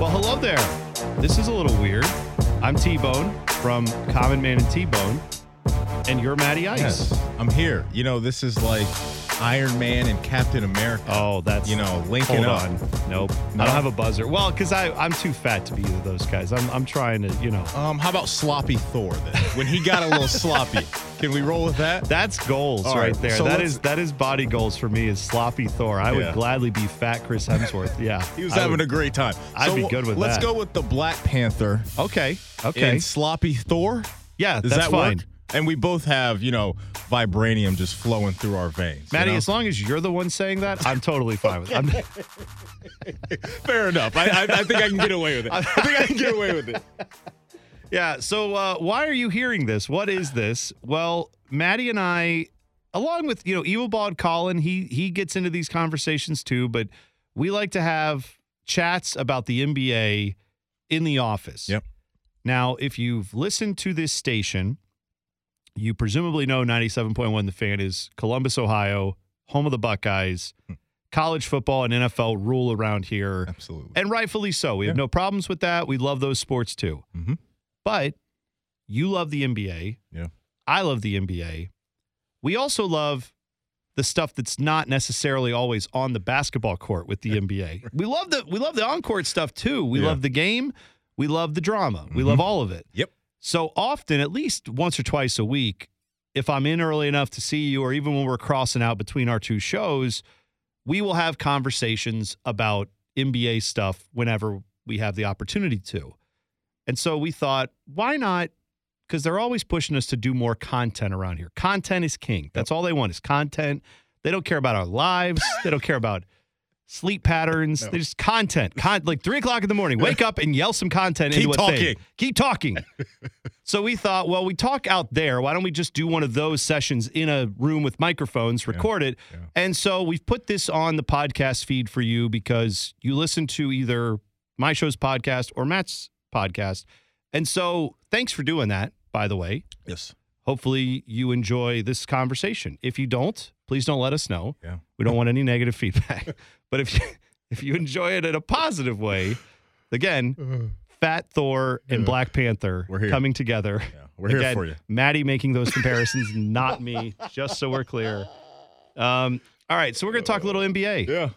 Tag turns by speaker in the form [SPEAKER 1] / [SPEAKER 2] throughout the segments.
[SPEAKER 1] Well, hello there. This is a little weird. I'm T Bone from Common Man and T Bone, and you're Matty Ice.
[SPEAKER 2] Yes, I'm here. You know, this is like Iron Man and Captain America.
[SPEAKER 1] Oh, that's
[SPEAKER 2] you know, linking up.
[SPEAKER 1] on. Nope,
[SPEAKER 2] No?
[SPEAKER 1] I don't have a buzzer. Well, because I I'm too fat to be either of those guys. I'm I'm trying to you know.
[SPEAKER 2] Um, how about sloppy Thor then? When he got a little sloppy, can we roll with that?
[SPEAKER 1] That's goals right,
[SPEAKER 2] right,
[SPEAKER 1] there.
[SPEAKER 2] so
[SPEAKER 1] that
[SPEAKER 2] let's-
[SPEAKER 1] is that is body goals for me. Is sloppy Thor. I would gladly be fat Chris Hemsworth. Yeah,
[SPEAKER 2] He was
[SPEAKER 1] I
[SPEAKER 2] having
[SPEAKER 1] would-
[SPEAKER 2] a great time.
[SPEAKER 1] I'd be good with that.
[SPEAKER 2] let's go with the Black Panther
[SPEAKER 1] Okay, okay,
[SPEAKER 2] and sloppy Thor.
[SPEAKER 1] yeah,
[SPEAKER 2] Does
[SPEAKER 1] that's
[SPEAKER 2] that
[SPEAKER 1] fine.
[SPEAKER 2] work? And we both have, you know, vibranium just flowing through our veins. you
[SPEAKER 1] Matty,
[SPEAKER 2] know?
[SPEAKER 1] as long as you're the one saying that, I'm totally fine with it. I'm,
[SPEAKER 2] fair enough. I, I, I think I can get away with it. I think I can get away with it.
[SPEAKER 1] Yeah. So uh, why are you hearing this? What is this? Well, Matty and I, along with you know Evil Bald Colin, he he gets into these conversations too. But we like to have chats about the NBA in the office.
[SPEAKER 2] Yep.
[SPEAKER 1] Now, if you've listened to this station, you presumably know 97.1 The Fan is Columbus, Ohio, home of the Buckeyes. College football and NFL rule around here.
[SPEAKER 2] Absolutely.
[SPEAKER 1] And rightfully so. We have no problems with that. We love those sports too.
[SPEAKER 2] Mhm.
[SPEAKER 1] But you love the NBA.
[SPEAKER 2] Yeah.
[SPEAKER 1] I love the NBA. We also love the stuff that's not necessarily always on the basketball court with the NBA. We love the we love the on-court stuff too. We
[SPEAKER 2] Yeah.
[SPEAKER 1] love the game. We love the drama. We
[SPEAKER 2] Mhm.
[SPEAKER 1] love all of it.
[SPEAKER 2] Yep.
[SPEAKER 1] So often, at least once or twice a week, if I'm in early enough to see you, or even when we're crossing out between our two shows, we will have conversations about NBA stuff whenever we have the opportunity to. And so we thought, why not? Because they're always pushing us to do more content around here. Content is king. That's all they want is content. They don't care about our lives. they don't care about sleep patterns. They just content. Con- like three o'clock in the morning, wake up and yell some content
[SPEAKER 2] Keep
[SPEAKER 1] into a thing.
[SPEAKER 2] talking.
[SPEAKER 1] Keep talking. so we thought, well, we talk out there. Why don't we just do one of those sessions in a room with microphones, record it?
[SPEAKER 2] yeah.
[SPEAKER 1] And so we've put this on the podcast feed for you because you listen to either my show's podcast or Matt's podcast. And so thanks for doing that, by the way.
[SPEAKER 2] Yes.
[SPEAKER 1] Hopefully you enjoy this conversation. If you don't, please don't let us know.
[SPEAKER 2] Yeah.
[SPEAKER 1] We don't want any negative feedback. but if you if you enjoy it in a positive way, again, Fat Thor and. Black Panther
[SPEAKER 2] We're here.
[SPEAKER 1] coming together.
[SPEAKER 2] Yeah. We're here
[SPEAKER 1] Again,
[SPEAKER 2] for you.
[SPEAKER 1] Matty making those comparisons, not me, just so we're clear. Um, all right, so we're going to talk a little NBA.
[SPEAKER 2] Yeah.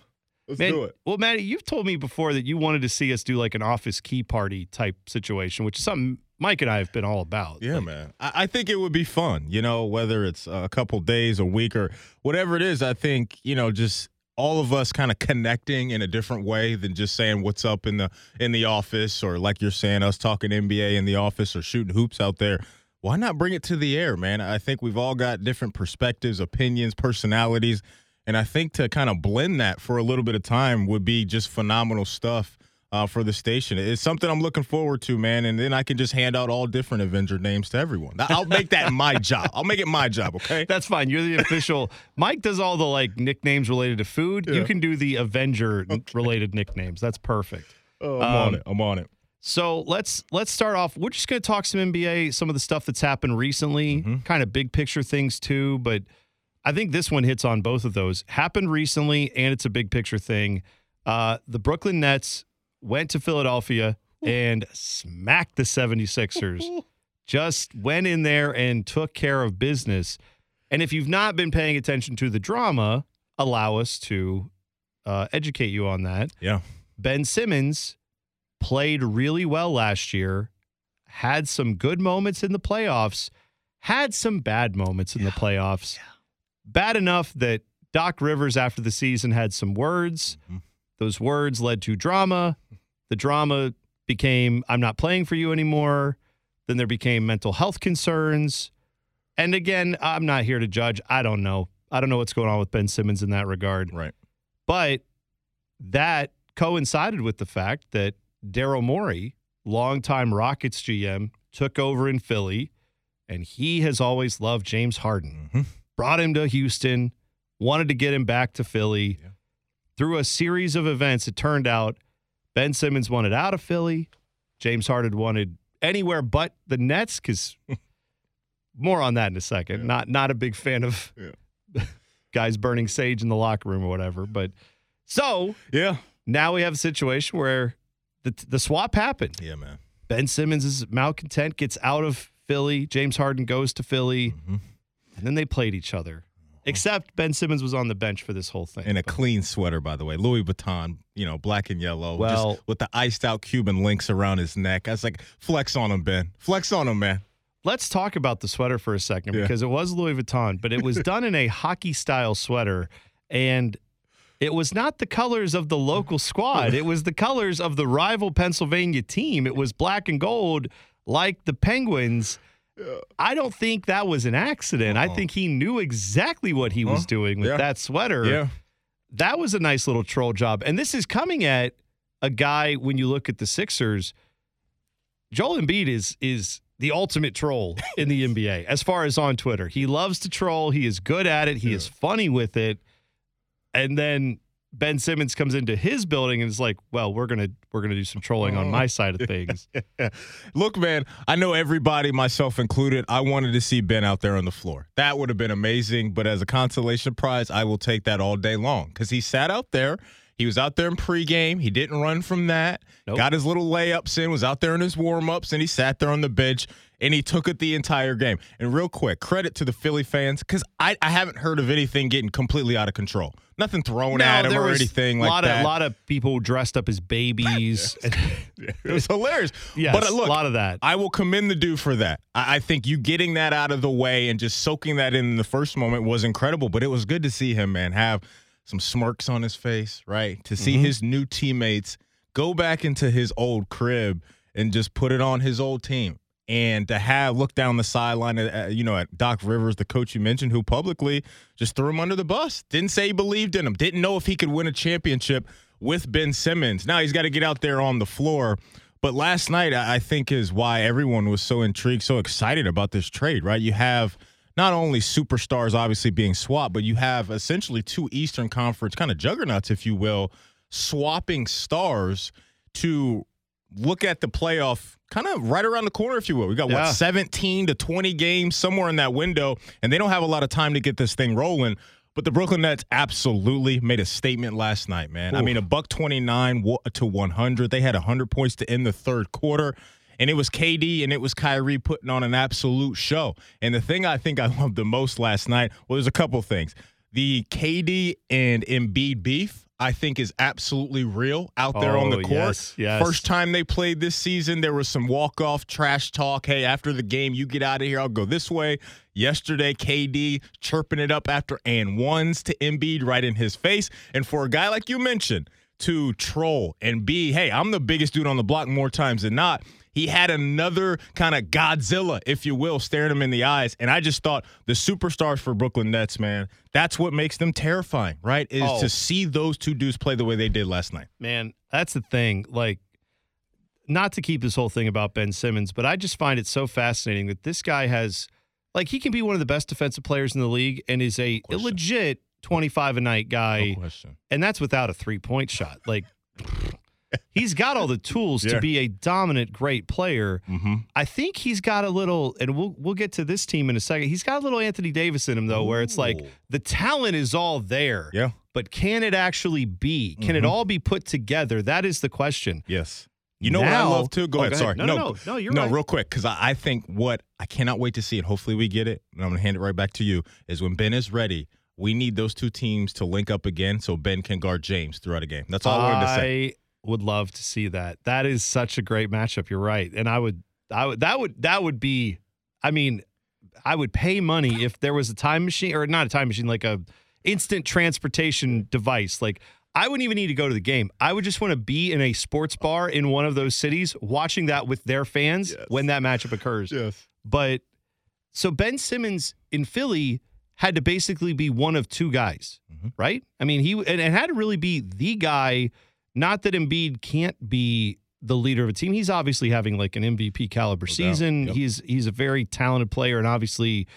[SPEAKER 2] Let's
[SPEAKER 1] Man,
[SPEAKER 2] do it.
[SPEAKER 1] Well, Matty, you've told me before that you wanted to see us do like an office key party type situation, which is something Mike and I have been all about.
[SPEAKER 2] Yeah,
[SPEAKER 1] Like,
[SPEAKER 2] man. I, I think it would be fun, you know, whether it's a couple days, a week, or whatever it is. I think, you know, just all of us kind of connecting in a different way than just saying what's up in the in the office or like you're saying us talking NBA in the office or shooting hoops out there. Why not bring it to the air, man? I think we've all got different perspectives, opinions, personalities, and I think to kind of blend that for a little bit of time would be just phenomenal stuff uh, for the station. It's something I'm looking forward to, man. And then I can just hand out all different Avenger names to everyone. I'll make that my job. I'll make it my job, okay?
[SPEAKER 1] That's fine. You're the official. Mike does all the like nicknames related to food. You can do the Avenger related nicknames. That's perfect.
[SPEAKER 2] Oh, I'm on
[SPEAKER 1] Um,
[SPEAKER 2] it. I'm on it.
[SPEAKER 1] So let's let's start off. We're just going to talk some NBA, some of the stuff that's happened recently,
[SPEAKER 2] Mm-hmm.
[SPEAKER 1] kind of big picture things too. But I think this one hits on both of those. Happened recently, and it's a big picture thing. Uh, the Brooklyn Nets went to Philadelphia and smacked the 76ers. just went in there and took care of business. And if you've not been paying attention to the drama, allow us to uh, educate you on that.
[SPEAKER 2] Yeah.
[SPEAKER 1] Ben Simmons played really well last year, had some good moments in the playoffs, had some bad moments in the playoffs. Bad enough that Doc Rivers, after the season, had some words.
[SPEAKER 2] Mhm.
[SPEAKER 1] Those words led to drama. The drama became, I'm not playing for you anymore. Then there became mental health concerns. And again, I'm not here to judge. I don't know. I don't know what's going on with Ben Simmons in that regard.
[SPEAKER 2] Right.
[SPEAKER 1] But that coincided with the fact that Daryl Morey, longtime Rockets GM, took over in Philly, and he has always loved James Harden.
[SPEAKER 2] Mhm.
[SPEAKER 1] Brought him to Houston, wanted to get him back to Philly.
[SPEAKER 2] Yeah.
[SPEAKER 1] Through a series of events, it turned out Ben Simmons wanted out of Philly. James Harden wanted anywhere but the Nets because more on that in a second.
[SPEAKER 2] Yeah.
[SPEAKER 1] Not not a big fan of guys burning sage in the locker room or whatever. But so
[SPEAKER 2] Yeah.
[SPEAKER 1] now we have a situation where the the swap happened.
[SPEAKER 2] Yeah, man.
[SPEAKER 1] Ben Simmons is malcontent, gets out of Philly. James Harden goes to Philly,
[SPEAKER 2] Mhm.
[SPEAKER 1] and then they played each other. Except Ben Simmons was on the bench for this whole thing.
[SPEAKER 2] In a
[SPEAKER 1] But-
[SPEAKER 2] clean sweater, by the way. Louis Vuitton, you know, black and yellow.
[SPEAKER 1] Well-
[SPEAKER 2] just with the iced out Cuban links around his neck. I was like, flex on him, Ben. Flex on him, man.
[SPEAKER 1] Let's talk about the sweater for a second
[SPEAKER 2] Yeah.
[SPEAKER 1] because it was Louis Vuitton, but it was done in a hockey style sweater. And it was not the colors of the local squad, it was the colors of the rival Pennsylvania team. It was black and gold, like the Penguins. I don't think that was an accident. I
[SPEAKER 2] Uh-uh.
[SPEAKER 1] think he knew exactly what he was
[SPEAKER 2] Huh?
[SPEAKER 1] doing with
[SPEAKER 2] Yeah.
[SPEAKER 1] that sweater.
[SPEAKER 2] Yeah.
[SPEAKER 1] That was a nice little troll job. And this is coming at a guy when you look at the Sixers. Joel Embiid is is the ultimate troll in the NBA as far as on Twitter. He loves to troll. He is good at it. He is funny with it. And then Ben Simmons comes into his building and is like, "Well, we're gonna we're gonna do some trolling on my side of things."
[SPEAKER 2] Look, man, I know everybody, myself included, I wanted to see Ben out there on the floor. That would have been amazing. But as a consolation prize, I will take that all day long because he sat out there. He was out there in pregame. He didn't run from that.
[SPEAKER 1] Nope.
[SPEAKER 2] Got his little layups in, was out there in his warm ups, and he sat there on the bench and he took it the entire game. And real quick, credit to the Philly fans because I, I haven't heard of anything getting completely out of control. Nothing thrown at him or anything like
[SPEAKER 1] lot
[SPEAKER 2] that.
[SPEAKER 1] A lot of people dressed up as babies.
[SPEAKER 2] it was hilarious.
[SPEAKER 1] yes,
[SPEAKER 2] but uh, look,
[SPEAKER 1] a lot of that.
[SPEAKER 2] I will commend the dude for that. I, I think you getting that out of the way and just soaking that in, in the first moment was incredible. But it was good to see him, man, have some smirks on his face, right? To see
[SPEAKER 1] Mm-hmm.
[SPEAKER 2] his new teammates go back into his old crib and just put it on his old team. And to have look down the sideline, at, you know, at Doc Rivers, the coach you mentioned, who publicly just threw him under the bus. Didn't say he believed in him. Didn't know if he could win a championship with Ben Simmons. Now he's got to get out there on the floor. But last night, I think, is why everyone was so intrigued, so excited about this trade, right? You have not only superstars obviously being swapped, but you have essentially two Eastern Conference kind of juggernauts, if you will, swapping stars to look at the playoff kind of right around the corner, if you will. We got
[SPEAKER 1] Yeah.
[SPEAKER 2] what 17 to 20 games somewhere in that window, and they don't have a lot of time to get this thing rolling. But the Brooklyn Nets absolutely made a statement last night, man. I mean, a buck 29 to 100. They had 100 points to end the third quarter. And it was KD and it was Kyrie putting on an absolute show. And the thing I think I loved the most last night well, there's a couple things. The KD and Embiid beef, I think, is absolutely real out there on the
[SPEAKER 1] Oh,
[SPEAKER 2] court.
[SPEAKER 1] yes, yes.
[SPEAKER 2] First time they played this season, there was some walk off trash talk. Hey, after the game, you get out of here. I'll go this way. Yesterday, KD chirping it up after and ones to Embiid right in his face. And for a guy like you mentioned, to troll and be, hey, I'm the biggest dude on the block more times than not. He had another kind of Godzilla, if you will, staring him in the eyes. And I just thought the superstars for Brooklyn Nets, man, that's what makes them terrifying, right? Is
[SPEAKER 1] Oh.
[SPEAKER 2] to see those two dudes play the way they did last night.
[SPEAKER 1] Man, that's the thing. Like, not to keep this whole thing about Ben Simmons, but I just find it so fascinating that this guy has, like, he can be one of the best defensive players in the league and is a legit 25 a night guy.
[SPEAKER 2] No question.
[SPEAKER 1] And that's without a three point shot. Like, he's got all the tools
[SPEAKER 2] Yeah.
[SPEAKER 1] to be a dominant, great player.
[SPEAKER 2] Mm-hmm.
[SPEAKER 1] I think he's got a little, and we'll we'll get to this team in a second. He's got a little Anthony Davis in him though, where it's like the talent is all there,
[SPEAKER 2] Yeah.
[SPEAKER 1] but can it actually be? Can it
[SPEAKER 2] Mhm.
[SPEAKER 1] all be put together? That is the question.
[SPEAKER 2] Yes. You know what I love too? Go
[SPEAKER 1] Oh,
[SPEAKER 2] ahead.
[SPEAKER 1] go ahead.
[SPEAKER 2] Sorry.
[SPEAKER 1] No, no, no. No, you're
[SPEAKER 2] no,
[SPEAKER 1] right.
[SPEAKER 2] real quick, because I, I think what I cannot wait to see it. Hopefully we get it. And I'm gonna hand it right back to you. Is when Ben is ready, we need those two teams to link up again so Ben can guard James throughout a game. That's all I wanted to say.
[SPEAKER 1] I would love to see that. That is such a great matchup. You're right, and I would, I would, that would, that would be. I mean, I would pay money if there was a time machine, or not a time machine, like a instant transportation device. Like I wouldn't even need to go to the game. I would just want to be in a sports bar in one of those cities, watching that with their fans
[SPEAKER 2] Yes.
[SPEAKER 1] when that matchup occurs.
[SPEAKER 2] Yes.
[SPEAKER 1] But so Ben Simmons in Philly, had to basically be one of two guys,
[SPEAKER 2] Mhm.
[SPEAKER 1] right? I mean, he and it had to really be the guy. Not that Embiid can't be the leader of a team. He's obviously having like an MVP caliber
[SPEAKER 2] doubt.
[SPEAKER 1] season.
[SPEAKER 2] Yep.
[SPEAKER 1] He's he's a very talented player, and obviously,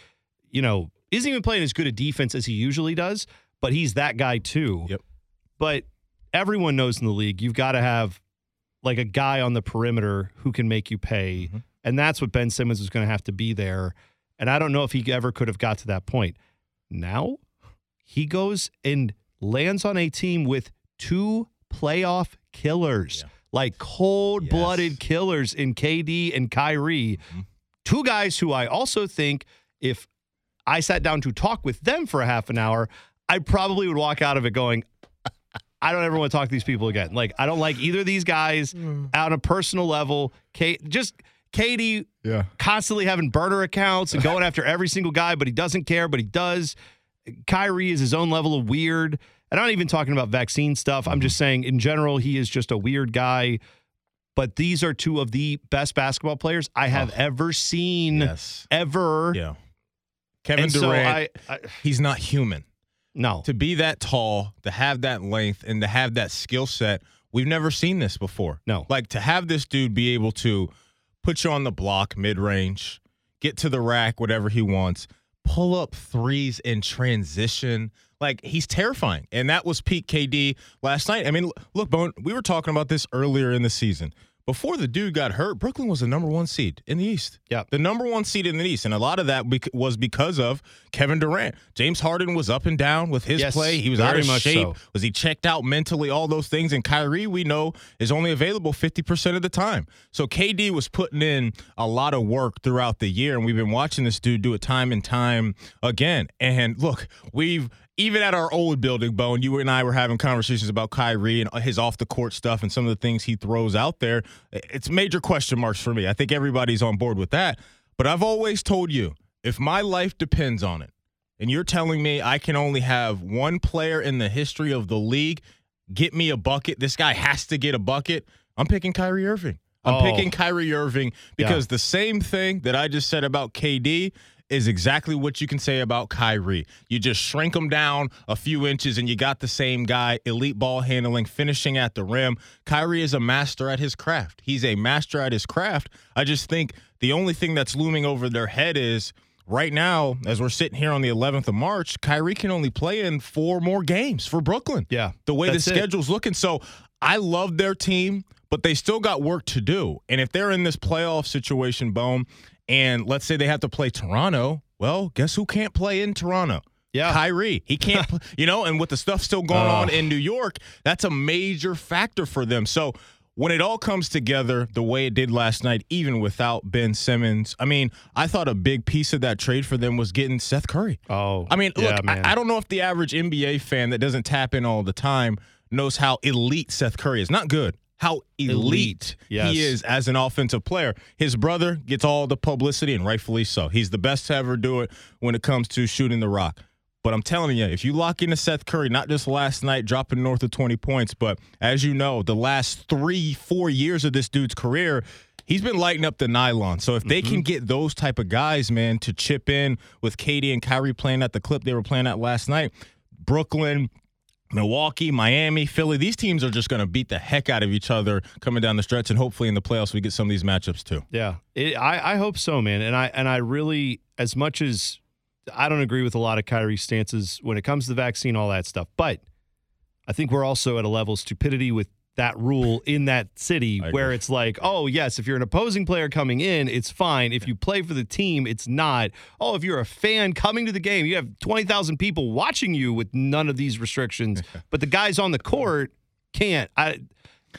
[SPEAKER 1] you know, isn't even playing as good a defense as he usually does. But he's that guy too.
[SPEAKER 2] Yep.
[SPEAKER 1] But everyone knows in the league, you've got to have like a guy on the perimeter who can make you pay.
[SPEAKER 2] Mhm.
[SPEAKER 1] And that's what Ben Simmons was going to have to be there. And I don't know if he ever could have got to that point. Now he goes and lands on a team with two playoff killers,
[SPEAKER 2] Yeah.
[SPEAKER 1] like cold blooded
[SPEAKER 2] Yes.
[SPEAKER 1] killers in KD and Kyrie.
[SPEAKER 2] Mhm.
[SPEAKER 1] Two guys who I also think if I sat down to talk with them for a half an hour, I probably would walk out of it going, I don't ever want to talk to these people again. Like, I don't like either of these guys on a personal level. Kate, just KD
[SPEAKER 2] Yeah.
[SPEAKER 1] constantly having burner accounts and going after every single guy, but he doesn't care, but he does. Kyrie is his own level of weird. And I'm not even talking about vaccine stuff. I'm just mm-hmm. saying, in general, he is just a weird guy. But these are two of the best basketball players I have
[SPEAKER 2] Oh.
[SPEAKER 1] ever seen,
[SPEAKER 2] Yes.
[SPEAKER 1] ever.
[SPEAKER 2] Yeah. Kevin
[SPEAKER 1] And so
[SPEAKER 2] Durant,
[SPEAKER 1] I, I
[SPEAKER 2] he's not human.
[SPEAKER 1] no,
[SPEAKER 2] to be that tall, to have that length, and to have that skill set, we've never seen this before.
[SPEAKER 1] No.
[SPEAKER 2] Like to have this dude be able to put you on the block mid range, get to the rack, whatever he wants, pull up threes in transition. Like he's terrifying. And that was peak KD last night. I mean, look, Bone, we were talking about this earlier in the season. Before the dude got hurt, Brooklyn was the number one seed in the East.
[SPEAKER 1] Yeah.
[SPEAKER 2] The number one seed in the East. And a lot of that bec- was because of Kevin Durant. James Harden was up and down with his
[SPEAKER 1] Yes,
[SPEAKER 2] play. He was out
[SPEAKER 1] very
[SPEAKER 2] of shape.
[SPEAKER 1] so.
[SPEAKER 2] Was he checked out mentally? All those things. And Kyrie, we know, is only available 50% of the time. So KD was putting in a lot of work throughout the year. And we've been watching this dude do it time and time again. And look, we've even at our old building, Bone, you and I were having conversations about Kyrie and his off the court stuff and some of the things he throws out there. It's major question marks for me. I think everybody's on board with that. But I've always told you if my life depends on it, and you're telling me I can only have one player in the history of the league get me a bucket, this guy has to get a bucket, I'm picking Kyrie Irving. I'm
[SPEAKER 1] Oh.
[SPEAKER 2] picking Kyrie Irving because the same thing that I just said about KD is exactly what you can say about Kyrie. You just shrink him down a few inches and you got the same guy, elite ball handling, finishing at the rim. Kyrie is a master at his craft. He's a master at his craft. I just think the only thing that's looming over their head is right now, as we're sitting here on the 11th of March, Kyrie can only play in four more games for Brooklyn
[SPEAKER 1] yeah.
[SPEAKER 2] the way the
[SPEAKER 1] it.
[SPEAKER 2] schedule's looking. So I love their team, but they still got work to do. And if they're in this playoff situation, Bone, and let's say they have to play Toronto, well, guess who can't play in Toronto?
[SPEAKER 1] Yeah.
[SPEAKER 2] Kyrie. He can't, you know, and with the stuff still going on in New York, that's a major factor for them. So when it all comes together the way it did last night, even without Ben Simmons, I mean, I thought a big piece of that trade for them was getting Seth Curry.
[SPEAKER 1] Oh,
[SPEAKER 2] I mean,
[SPEAKER 1] yeah,
[SPEAKER 2] look. I, I don't know if the average NBA fan that doesn't tap in all the time knows how elite Seth Curry is. Not good. How elite,
[SPEAKER 1] Elite, yes.
[SPEAKER 2] he is as an offensive player. His brother gets all the publicity, and rightfully so. He's the best to ever do it when it comes to shooting the rock. But I'm telling you, if you lock into Seth Curry, not just last night dropping north of 20 points, but as you know, the last three, four years of this dude's career, he's been lighting up the nylon. So if they
[SPEAKER 1] Mm-hmm.
[SPEAKER 2] can get those type of guys, man, to chip in with KD and Kyrie playing at the clip they were playing at last night, Brooklyn, Milwaukee, Miami, Philly, these teams are just going to beat the heck out of each other coming down the stretch. And hopefully in the playoffs, we get some of these matchups too.
[SPEAKER 1] Yeah, it, I I hope so, man. And I and I really, as much as I don't agree with a lot of Kyrie's stances when it comes to the vaccine, all that stuff, but I think we're also at a level of stupidity with that rule in that city where it's like, oh yes, if you're an opposing player coming in, it's fine. If you play for the team, it's not. Oh, if you're a fan coming to the game, you have twenty thousand people watching you with none of these restrictions, but the guys on the court can't. I.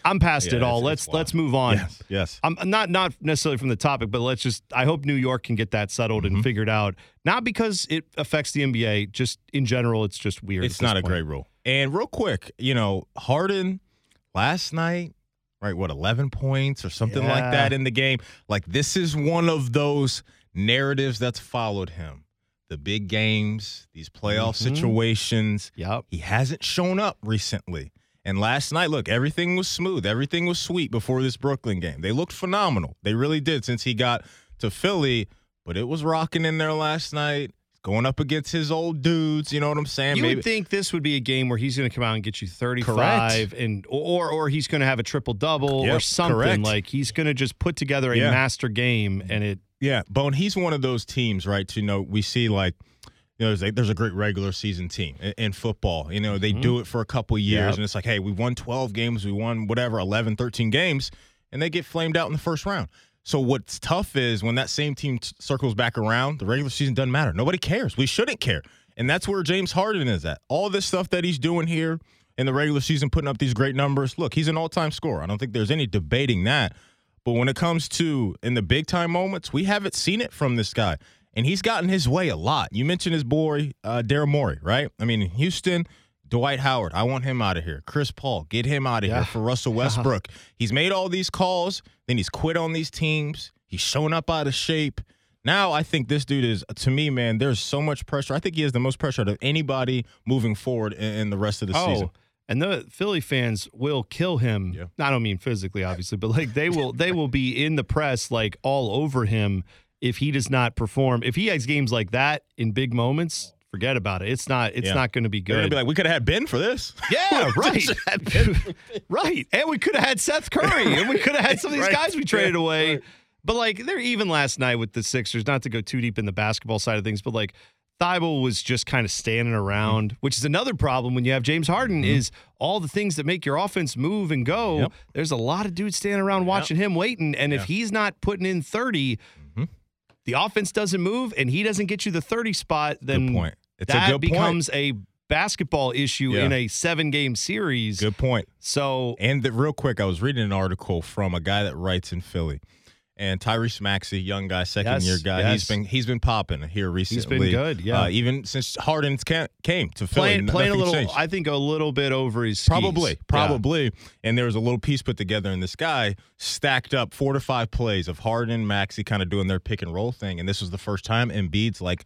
[SPEAKER 1] I'm past
[SPEAKER 2] Yeah,
[SPEAKER 1] it all.
[SPEAKER 2] it's-
[SPEAKER 1] Let's
[SPEAKER 2] it's wild.
[SPEAKER 1] let's move on.
[SPEAKER 2] Yes, yes.
[SPEAKER 1] I'm not not necessarily from the topic, but let's just. I hope New York can get that settled
[SPEAKER 2] Mm-hmm.
[SPEAKER 1] and figured out. Not because it affects the NBA, just in general, it's just weird.
[SPEAKER 2] It's
[SPEAKER 1] this
[SPEAKER 2] not a
[SPEAKER 1] point.
[SPEAKER 2] great rule. And real quick, you know, Harden last night, right? What, 11 points or something like that in the game? Like, this is one of those narratives that's followed him. The big games, these playoff
[SPEAKER 1] Mhm.
[SPEAKER 2] situations.
[SPEAKER 1] Yep.
[SPEAKER 2] He hasn't shown up recently. And last night, look, everything was smooth. Everything was sweet before this Brooklyn game. They looked phenomenal. They really did since he got to Philly, but it was rocking in there last night. Going up against his old dudes. You know what I'm saying?
[SPEAKER 1] You
[SPEAKER 2] Maybe
[SPEAKER 1] would think this would be a game where he's going to come out and get you 35
[SPEAKER 2] Correct.
[SPEAKER 1] and or or he's going to have a triple double or something
[SPEAKER 2] correct.
[SPEAKER 1] like he's going to just put together a
[SPEAKER 2] Yeah.
[SPEAKER 1] master game and it
[SPEAKER 2] Yeah, Bone. He's one of those teams, right? To know we see like, you know, there's a, there's a great regular season team in, in football. You know, they mm-hmm. do it for a couple years,
[SPEAKER 1] Yep.
[SPEAKER 2] and it's like, hey, we won 12 games, we won whatever 11, 13 games, and they get flamed out in the first round. So what's tough is when that same team t- circles back around, the regular season doesn't matter. Nobody cares. We shouldn't care, and that's where James Harden is at. All this stuff that he's doing here in the regular season, putting up these great numbers. Look, he's an all-time scorer. I don't think there's any debating that. But when it comes to in the big time moments, we haven't seen it from this guy. And he's gotten his way a lot. You mentioned his boy, uh, Daryl Morey, right? I mean, in Houston, Dwight Howard, I want him out of here. Chris Paul, get him out of
[SPEAKER 1] Yeah.
[SPEAKER 2] here for Russell Westbrook. he's made all these calls, then he's quit on these teams. He's shown up out of shape. Now I think this dude is to me, man. There's so much pressure. I think he has the most pressure out of anybody moving forward in, in the rest of the oh, season.
[SPEAKER 1] Oh, and the Philly fans will kill him.
[SPEAKER 2] Yeah.
[SPEAKER 1] I don't mean physically, obviously, but like they will they will be in the press like all over him if he does not perform. If he has games like that in big moments, forget about it. It's not it's
[SPEAKER 2] Yeah.
[SPEAKER 1] not going to be
[SPEAKER 2] They're gonna
[SPEAKER 1] good.
[SPEAKER 2] be like, we could have had Ben for this.
[SPEAKER 1] yeah, right.
[SPEAKER 2] Just had Ben for this.
[SPEAKER 1] right. And we could have had Seth Curry and we could have had some of these
[SPEAKER 2] Right.
[SPEAKER 1] guys we traded
[SPEAKER 2] Yeah,
[SPEAKER 1] away.
[SPEAKER 2] right.
[SPEAKER 1] But like they're even last night with the Sixers, not to go too deep in the basketball side of things, but like Thybulle was just kind of standing around,
[SPEAKER 2] Mm-hmm.
[SPEAKER 1] which is another problem when you have James Harden is all the things that make your offense move and go.
[SPEAKER 2] Yep.
[SPEAKER 1] There's a lot of dudes standing around watching him waiting. And if he's not putting in 30,
[SPEAKER 2] Mhm.
[SPEAKER 1] the offense doesn't move and he doesn't get you the 30 spot, then
[SPEAKER 2] Good point. It's
[SPEAKER 1] that
[SPEAKER 2] a good point.
[SPEAKER 1] becomes a basketball issue
[SPEAKER 2] Yeah.
[SPEAKER 1] in a seven game series.
[SPEAKER 2] Good point.
[SPEAKER 1] So
[SPEAKER 2] And the, real quick, I was reading an article from a guy that writes in Philly, and Tyrese Maxey, young guy, second
[SPEAKER 1] Yes,
[SPEAKER 2] year guy.
[SPEAKER 1] yes.
[SPEAKER 2] He's been he's been popping here recently.
[SPEAKER 1] He's been good, yeah.
[SPEAKER 2] Uh, even since Harden came to Philly,
[SPEAKER 1] playing, playing a little,
[SPEAKER 2] changed.
[SPEAKER 1] I think a little bit over his skis.
[SPEAKER 2] Probably,
[SPEAKER 1] Yeah.
[SPEAKER 2] probably. And there was a little piece put together, and this guy stacked up four to five plays of Harden, Maxey kind of doing their pick and roll thing. And this was the first time Embiid's like,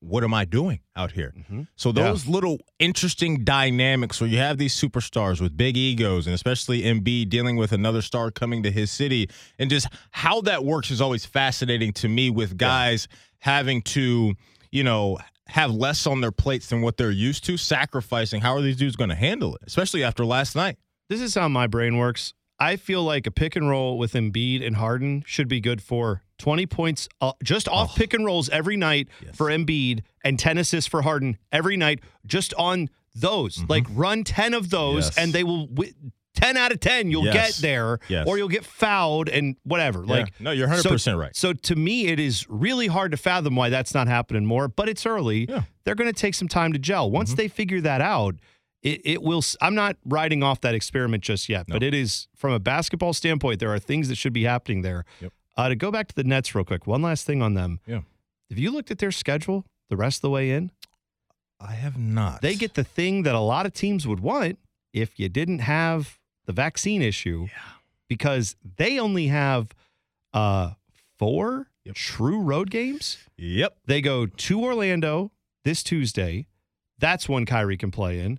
[SPEAKER 2] what am I doing out here?
[SPEAKER 1] Mm-hmm.
[SPEAKER 2] So those little interesting dynamics where you have these superstars with big egos, and especially Embiid dealing with another star coming to his city, and just how that works is always fascinating to me. With guys having to, you know, have less on their plates than what they're used to, sacrificing. How are these dudes going to handle it, especially after last night?
[SPEAKER 1] This is how my brain works. I feel like a pick and roll with Embiid and Harden should be good for 20 points uh, just off pick and rolls every night
[SPEAKER 2] Oh. Yes.
[SPEAKER 1] for Embiid and 10 assists for Harden every night just on those. Like run 10 of those
[SPEAKER 2] Yes.
[SPEAKER 1] and they will wi- 10 out of 10 you'll
[SPEAKER 2] Yes.
[SPEAKER 1] get there
[SPEAKER 2] Yes.
[SPEAKER 1] or you'll get fouled and whatever.
[SPEAKER 2] Yeah.
[SPEAKER 1] Like
[SPEAKER 2] No, you're 100% right.
[SPEAKER 1] So to me it is really hard to fathom why that's not happening more, but it's early.
[SPEAKER 2] Yeah.
[SPEAKER 1] They're going to take some time to gel. Once they figure that out, it, it will. i'm not writing off that experiment just yet, but it is from a basketball standpoint. There are things that should be happening there.
[SPEAKER 2] Yep.
[SPEAKER 1] Uh, to go back to the Nets real quick, one last thing on them.
[SPEAKER 2] Yeah.
[SPEAKER 1] If you looked at their schedule the rest of the way in,
[SPEAKER 2] I have not.
[SPEAKER 1] they get the thing that a lot of teams would want if you didn't have the vaccine issue, yeah. because they only have uh, four
[SPEAKER 2] Yep.
[SPEAKER 1] true road games.
[SPEAKER 2] Yep.
[SPEAKER 1] They go to Orlando this Tuesday. That's one Kyrie can play in.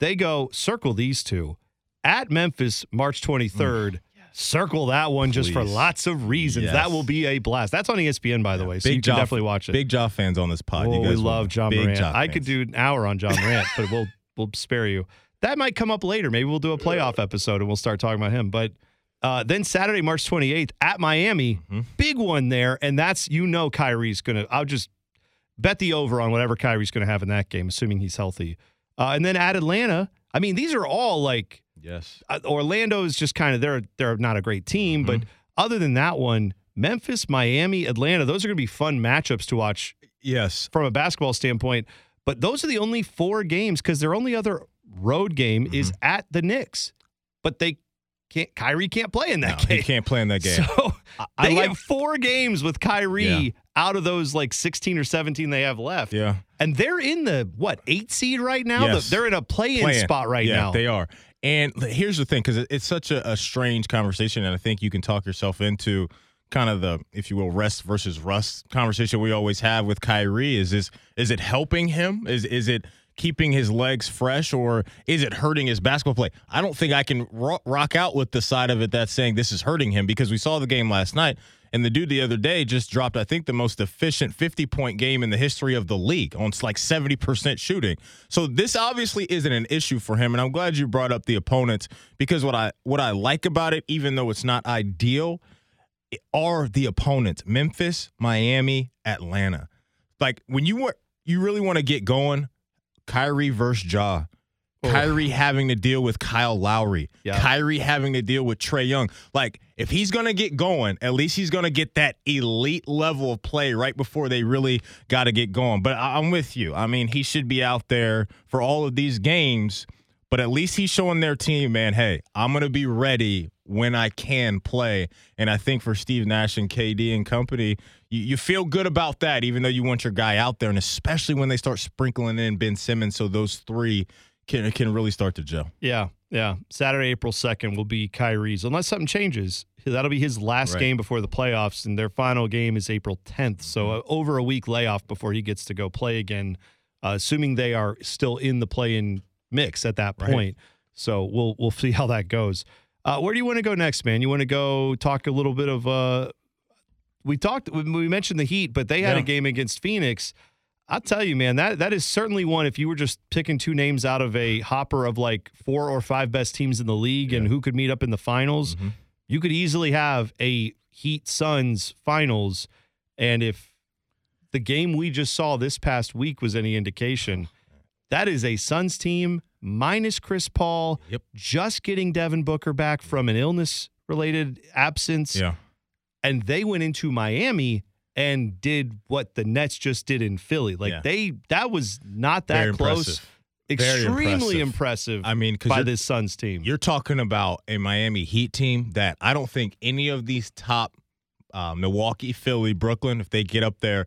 [SPEAKER 1] They go circle these two at Memphis March 23rd. Circle that one just for
[SPEAKER 2] Please.
[SPEAKER 1] lots of reasons.
[SPEAKER 2] Yes.
[SPEAKER 1] That will be a blast. That's on ESPN, by the way, so
[SPEAKER 2] Big
[SPEAKER 1] you can
[SPEAKER 2] Ja-
[SPEAKER 1] definitely watch it.
[SPEAKER 2] Big Ja fans on this pod.
[SPEAKER 1] Oh,
[SPEAKER 2] you
[SPEAKER 1] we
[SPEAKER 2] guys will
[SPEAKER 1] love
[SPEAKER 2] know.
[SPEAKER 1] Ja
[SPEAKER 2] Big
[SPEAKER 1] Morant.
[SPEAKER 2] Ja
[SPEAKER 1] I could
[SPEAKER 2] fans.
[SPEAKER 1] do an hour on Ja Morant, but we'll we'll spare you. That might come up later. Maybe we'll do a playoff episode and we'll start talking about him. But uh, then Saturday, March 28th at Miami,
[SPEAKER 2] Mm-hmm.
[SPEAKER 1] big one there, and that's you know Kyrie's gonna. I'll just bet the over on whatever Kyrie's gonna have in that game, assuming he's healthy. Uh, and then at Atlanta, I mean, these are all like
[SPEAKER 2] Yes.
[SPEAKER 1] uh, Orlando is just kind of they're they're not a great team, but
[SPEAKER 2] Mm-hmm.
[SPEAKER 1] other than that one, Memphis, Miami, Atlanta, those are going to be fun matchups to watch
[SPEAKER 2] Yes.
[SPEAKER 1] from a basketball standpoint. But those are the only four games because their only other road game is
[SPEAKER 2] Mm-hmm.
[SPEAKER 1] at the Knicks. But they can't. Kyrie can't play in
[SPEAKER 2] No,
[SPEAKER 1] that
[SPEAKER 2] he
[SPEAKER 1] game.
[SPEAKER 2] can't play in that game.
[SPEAKER 1] So
[SPEAKER 2] I
[SPEAKER 1] they
[SPEAKER 2] like-
[SPEAKER 1] four games with Kyrie
[SPEAKER 2] Yeah.
[SPEAKER 1] Out of those like 16 or 17 they have left.
[SPEAKER 2] yeah.
[SPEAKER 1] And they're in the what eight seed right now.
[SPEAKER 2] Yes.
[SPEAKER 1] The- they're in a play-in
[SPEAKER 2] Playing.
[SPEAKER 1] spot right
[SPEAKER 2] yeah,
[SPEAKER 1] now.
[SPEAKER 2] They are. And here's the thing, because it's such a, a strange conversation, and I think you can talk yourself into kind of the, if you will, rest versus rust conversation we always have with Kyrie. Is this is it helping him? Is is it keeping his legs fresh, or is it hurting his basketball play? I don't think I can ro- rock out with the side of it that's saying this is hurting him because we saw the game last night, And the dude the other day just dropped, I think, the most efficient 50 point game in the history of the league on like 70% shooting. So this obviously isn't an issue for him. And I'm glad you brought up the opponents because what I what I like about it, even though it's not ideal, are the opponents Memphis, Miami, Atlanta. Like when you want you really want to get going, Kyrie versus Ja. Oh. Kyrie having to deal with Kyle Lowry.
[SPEAKER 1] Yeah.
[SPEAKER 2] Kyrie having to deal with Trae Young. Like, if he's going to get going, at least he's going to get that elite level of play right before they really got to get going. But I'm with you. I mean, he should be out there for all of these games, but at least he's showing their team, man, hey, I'm going to be ready when I can play. And I think for Steve Nash and KD and company, you, you feel good about that, even though you want your guy out there. And especially when they start sprinkling in Ben Simmons. So those three can, can really start to gel.
[SPEAKER 1] Yeah, yeah. Saturday, April 2nd will be Kyrie's, unless something changes. That'll be his last
[SPEAKER 2] Right.
[SPEAKER 1] game before the playoffs, and their final game is April 10th. So
[SPEAKER 2] Mm-hmm.
[SPEAKER 1] uh, over a week layoff before he gets to go play again, uh, assuming they are still in the play-in mix at that
[SPEAKER 2] Right.
[SPEAKER 1] point. So we'll we'll see how that goes. Uh, where do you want to go next, man? You want to go talk a little bit of uh, we talked we we mentioned the Heat, but they had
[SPEAKER 2] Yeah.
[SPEAKER 1] a game against Phoenix. I'll tell you, man, that that is certainly one. If you were just picking two names out of a hopper of like four or five best teams in the league and who could meet up in the finals,
[SPEAKER 2] Mhm.
[SPEAKER 1] you could easily have a Heat Suns finals. And if the game we just saw this past week was any indication, that is a Suns team minus Chris Paul,
[SPEAKER 2] Yep.
[SPEAKER 1] just getting Devin Booker back from an illness related absence
[SPEAKER 2] Yeah.
[SPEAKER 1] and they went into Miami and did what the Nets just did in Philly. Like
[SPEAKER 2] Yeah.
[SPEAKER 1] they that was not that
[SPEAKER 2] Very
[SPEAKER 1] close.
[SPEAKER 2] impressive.
[SPEAKER 1] Extremely
[SPEAKER 2] impressive.
[SPEAKER 1] impressive,
[SPEAKER 2] I mean,
[SPEAKER 1] by this Suns team.
[SPEAKER 2] you're talking about a Miami Heat team that I don't think any of these top uh, Milwaukee, Philly, Brooklyn, if they get up there,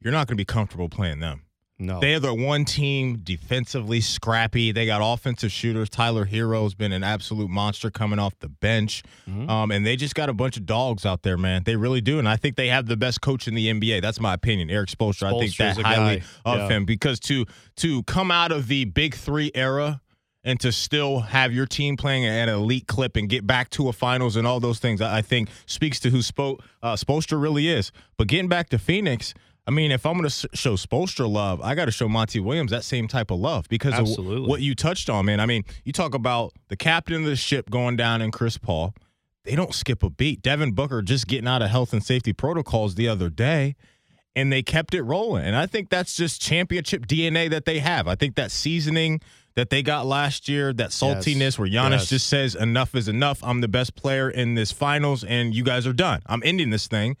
[SPEAKER 2] you're not going to be comfortable playing them.
[SPEAKER 1] No.
[SPEAKER 2] They are the one team defensively scrappy. They got offensive shooters. Tyler Herro's been an absolute monster coming off the bench.
[SPEAKER 1] Mhm.
[SPEAKER 2] Um, and they just got a bunch of dogs out there, man. They really do. And I think they have the best coach in the NBA. That's my opinion. Erik Spoelstra. I think that highly
[SPEAKER 1] guy.
[SPEAKER 2] of
[SPEAKER 1] Yeah.
[SPEAKER 2] him because to to come out of the big three era and to still have your team playing at an elite clip and get back to a finals and all those things, I I think speaks to who Spo, uh, Spoelstra really is. But getting back to Phoenix, I mean, if I'm going to show Spoelstra love, I got to show Monty Williams that same type of love because of
[SPEAKER 1] Absolutely.
[SPEAKER 2] wh- what you touched on, man. I mean, you talk about the captain of the ship going down in Chris Paul. They don't skip a beat. Devin Booker just getting out of health and safety protocols the other day and they kept it rolling. And I think that's just championship DNA that they have. I think that seasoning that they got last year, that saltiness where Giannis
[SPEAKER 1] Yes.
[SPEAKER 2] just says enough is enough. I'm the best player in this finals and you guys are done. I'm ending this thing.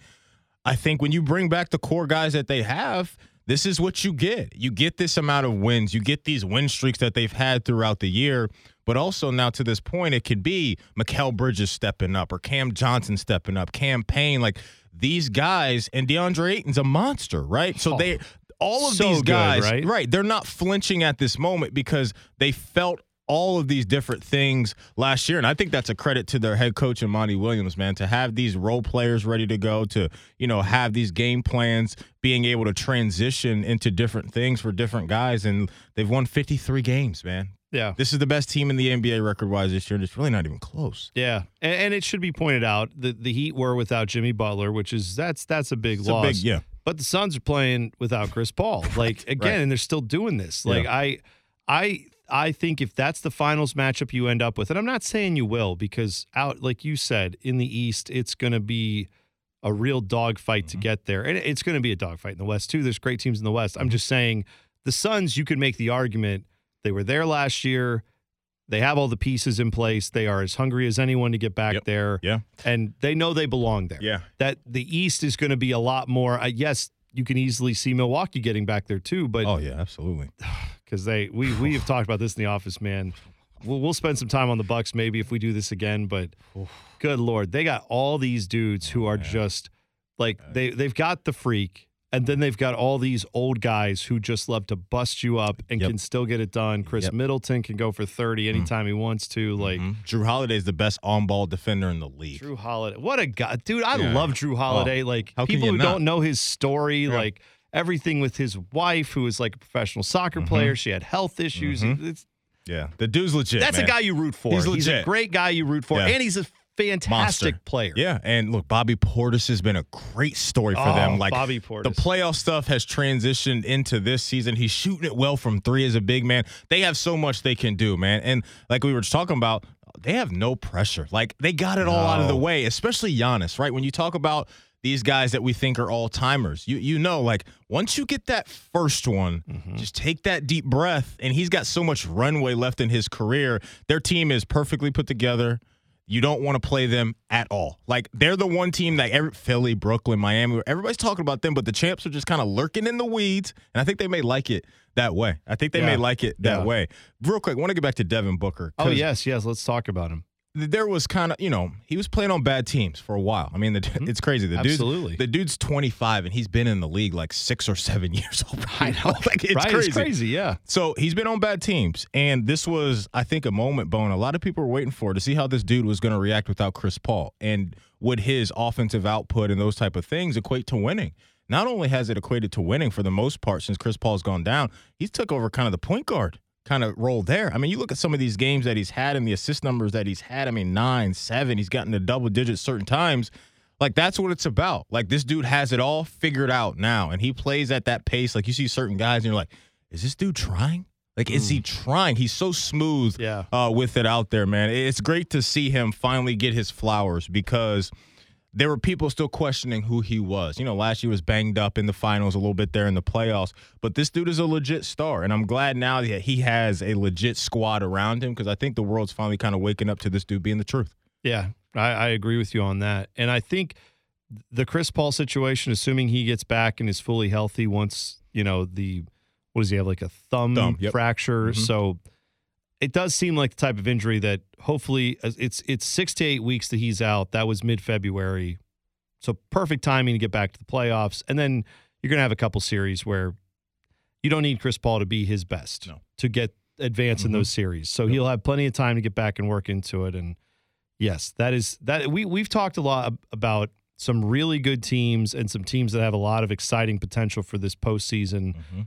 [SPEAKER 2] I think when you bring back the core guys that they have, this is what you get. You get this amount of wins. You get these win streaks that they've had throughout the year. But also now to this point, it could be Mikal Bridges stepping up or Cam Johnson stepping up, Cam Payne like these guys, and DeAndre Ayton's a monster, right? So
[SPEAKER 1] Oh,
[SPEAKER 2] they all of
[SPEAKER 1] so
[SPEAKER 2] these
[SPEAKER 1] good,
[SPEAKER 2] guys,
[SPEAKER 1] right?
[SPEAKER 2] they're not flinching at this moment because they felt all of these different things last year. And I think that's a credit to their head coach and Monty Williams, man, to have these role players ready to go, to, you know, have these game plans, being able to transition into different things for different guys. And they've won 53 games, man.
[SPEAKER 1] yeah.
[SPEAKER 2] This is the best team in the NBA record wise this year, and it's really not even close.
[SPEAKER 1] Yeah, and, and it should be pointed out that the Heat were without Jimmy Butler, which is that's that's a big
[SPEAKER 2] It's a
[SPEAKER 1] loss.
[SPEAKER 2] big, yeah.
[SPEAKER 1] But the Suns are playing without Chris Paul. Like again,
[SPEAKER 2] Right.
[SPEAKER 1] and they're still doing this. Like
[SPEAKER 2] Yeah.
[SPEAKER 1] I I I think if that's the finals matchup you end up with, and I'm not saying you will, because out like you said, in the East, it's gonna be a real dogfight to
[SPEAKER 2] Mm-hmm.
[SPEAKER 1] get there. And it's gonna be a dogfight in the West too. There's great teams in the West. I'm just saying the Suns, you could make the argument they were there last year. They have all the pieces in place. They are as hungry as anyone to get back
[SPEAKER 2] Yep.
[SPEAKER 1] there.
[SPEAKER 2] Yeah.
[SPEAKER 1] And they know they belong there
[SPEAKER 2] Yeah.
[SPEAKER 1] that the East is going to be a lot more. Uh, yes, you can easily see Milwaukee getting back there too, but
[SPEAKER 2] Oh, yeah, absolutely.
[SPEAKER 1] because they we we have talked about this in the office, man. We'll, we'll spend some time on the Bucks maybe if we do this again, but good lord, they got all these dudes who are just like they they've got the freak. And then they've got all these old guys who just love to bust you up and
[SPEAKER 2] Yep.
[SPEAKER 1] can still get it done. Khris
[SPEAKER 2] Yep.
[SPEAKER 1] Middleton can go for 30 anytime he wants to. Like
[SPEAKER 2] Mhm. Jrue Holiday is the best on ball defender in the league.
[SPEAKER 1] Jrue Holiday. What a guy. Dude, I
[SPEAKER 2] Yeah.
[SPEAKER 1] love Jrue Holiday. like
[SPEAKER 2] how can
[SPEAKER 1] people who
[SPEAKER 2] not?
[SPEAKER 1] don't know his story,
[SPEAKER 2] Yeah.
[SPEAKER 1] like everything with his wife, who was like a professional soccer
[SPEAKER 2] Mm-hmm.
[SPEAKER 1] player. She had health issues. It's,
[SPEAKER 2] Yeah. The dude's legit.
[SPEAKER 1] that's
[SPEAKER 2] man.
[SPEAKER 1] a guy you root for.
[SPEAKER 2] He's
[SPEAKER 1] a
[SPEAKER 2] legit.
[SPEAKER 1] great guy you root for.
[SPEAKER 2] Yeah.
[SPEAKER 1] And he's a fantastic
[SPEAKER 2] Monster.
[SPEAKER 1] player.
[SPEAKER 2] Yeah, and look, Bobby Portis has been a great story for
[SPEAKER 1] Oh,
[SPEAKER 2] them. Like
[SPEAKER 1] Bobby Portis.
[SPEAKER 2] the playoff stuff has transitioned into this season. He's shooting it well from three as a big man. They have so much they can do, man. And like we were just talking about, they have no pressure. Like they got it all out of the way, especially Giannis, right? When you talk about these guys that we think are all timers, you you know, like once you get that first one,
[SPEAKER 1] Mm-hmm.
[SPEAKER 2] just take that deep breath. And he's got so much runway left in his career. Their team is perfectly put together. You don't want to play them at all. Like they're the one team that every Philly, Brooklyn, Miami, everybody's talking about them, but the champs are just kind of lurking in the weeds, and I think they may like it that way. I think they may like it that
[SPEAKER 1] Yeah.
[SPEAKER 2] way. Real quick, I want to get back to Devin Booker.
[SPEAKER 1] Oh yes, yes. Let's talk about him.
[SPEAKER 2] There was kind of you know he was playing on bad teams for a while. I mean, the, it's crazy. The
[SPEAKER 1] Mm-hmm. Absolutely.
[SPEAKER 2] dude, the dude's 25 and he's been in the league like six or seven years old. I know, like it's
[SPEAKER 1] right?
[SPEAKER 2] crazy.
[SPEAKER 1] It's crazy. Yeah.
[SPEAKER 2] So he's been on bad teams, and this was, I think, a moment, Bone. A lot of people were waiting for to see how this dude was going to react without Chris Paul, and would his offensive output and those type of things equate to winning. Not only has it equated to winning for the most part since Chris Paul's gone down, he's took over kind of the point guard kind of role there. I mean, you look at some of these games that he's had and the assist numbers that he's had. I mean, nine, seven. He's gotten to double digits certain times. Like that's what it's about. Like this dude has it all figured out now, and he plays at that pace. Like you see certain guys, and you're like, is this dude trying? Like, is he trying? He's so smooth
[SPEAKER 1] Yeah.
[SPEAKER 2] uh, with it out there, man. It's great to see him finally get his flowers because there were people still questioning who he was. You know, last year was banged up in the finals a little bit there in the playoffs, but this dude is a legit star, and I'm glad now that he has a legit squad around him because I think the world's finally kind of waking up to this dude being the truth.
[SPEAKER 1] Yeah, I, I agree with you on that. And I think the Chris Paul situation, assuming he gets back and is fully healthy once, you know, the what does he have, like a thumb,
[SPEAKER 2] Thumb, yep.
[SPEAKER 1] fracture?
[SPEAKER 2] Mhm.
[SPEAKER 1] So it does seem like the type of injury that hopefully it's it's six to eight weeks that he's out. That was mid February. So perfect timing to get back to the playoffs. And then you're gonna have a couple series where you don't need Chris Paul to be his best
[SPEAKER 2] No.
[SPEAKER 1] to get advance in
[SPEAKER 2] Mhm.
[SPEAKER 1] those series. So he'll have plenty of time to get back and work into it. And yes, that is that we we've talked a lot about some really good teams and some teams that have a lot of exciting potential for this postseason.
[SPEAKER 2] Mm-hmm.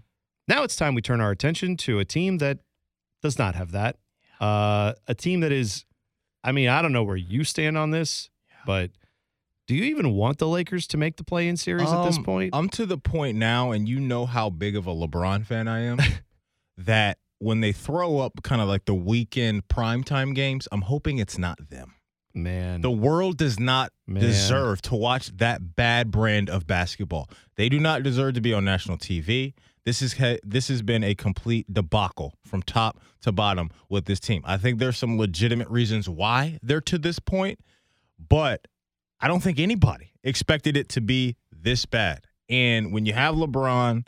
[SPEAKER 1] Now it's time we turn our attention to a team that does not have that. Uh, a team that is, I mean, I don't know where you stand on this, but do you even want the Lakers to make the play in series at this
[SPEAKER 2] Um,
[SPEAKER 1] point?
[SPEAKER 2] I'm to the point now, and you know how big of a LeBron fan I am, that when they throw up kind of like the weekend primetime games, I'm hoping it's not them.
[SPEAKER 1] Man,
[SPEAKER 2] The world does not
[SPEAKER 1] Man.
[SPEAKER 2] deserve to watch that bad brand of basketball. They do not deserve to be on national TV. This is this has been a complete debacle from top to bottom with this team. I think there's some legitimate reasons why they're to this point, but I don't think anybody expected it to be this bad. And when you have LeBron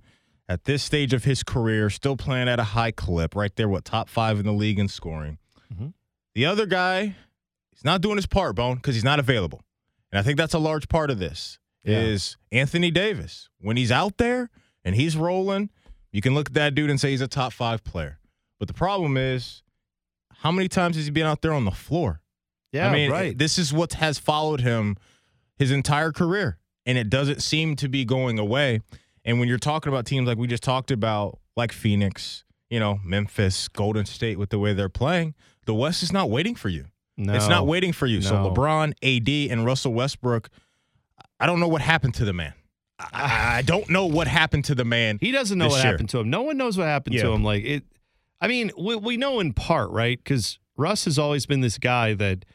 [SPEAKER 2] at this stage of his career, still playing at a high clip, right there, what top five in the league in scoring.
[SPEAKER 1] Mhm.
[SPEAKER 2] The other guy, he's not doing his part, Bone, because he's not available. And I think that's a large part of this.
[SPEAKER 1] Yeah.
[SPEAKER 2] Is Anthony Davis. When he's out there and he's rolling, you can look at that dude and say he's a top five player. But the problem is, how many times has he been out there on the floor?
[SPEAKER 1] yeah,
[SPEAKER 2] I mean,
[SPEAKER 1] right.
[SPEAKER 2] this is what has followed him his entire career, and it doesn't seem to be going away. And when you're talking about teams like we just talked about, like Phoenix, you know, Memphis, Golden State, with the way they're playing, the West is not waiting for you.
[SPEAKER 1] no,
[SPEAKER 2] It's not waiting for you. So LeBron, AD, and Russell Westbrook, I don't know what happened to the man. I, I don't know what happened to the man.
[SPEAKER 1] He doesn't know what
[SPEAKER 2] year.
[SPEAKER 1] happened to him. No one knows what happened to him. Like it. I mean, we we know in part, right? Because Russ has always been this guy that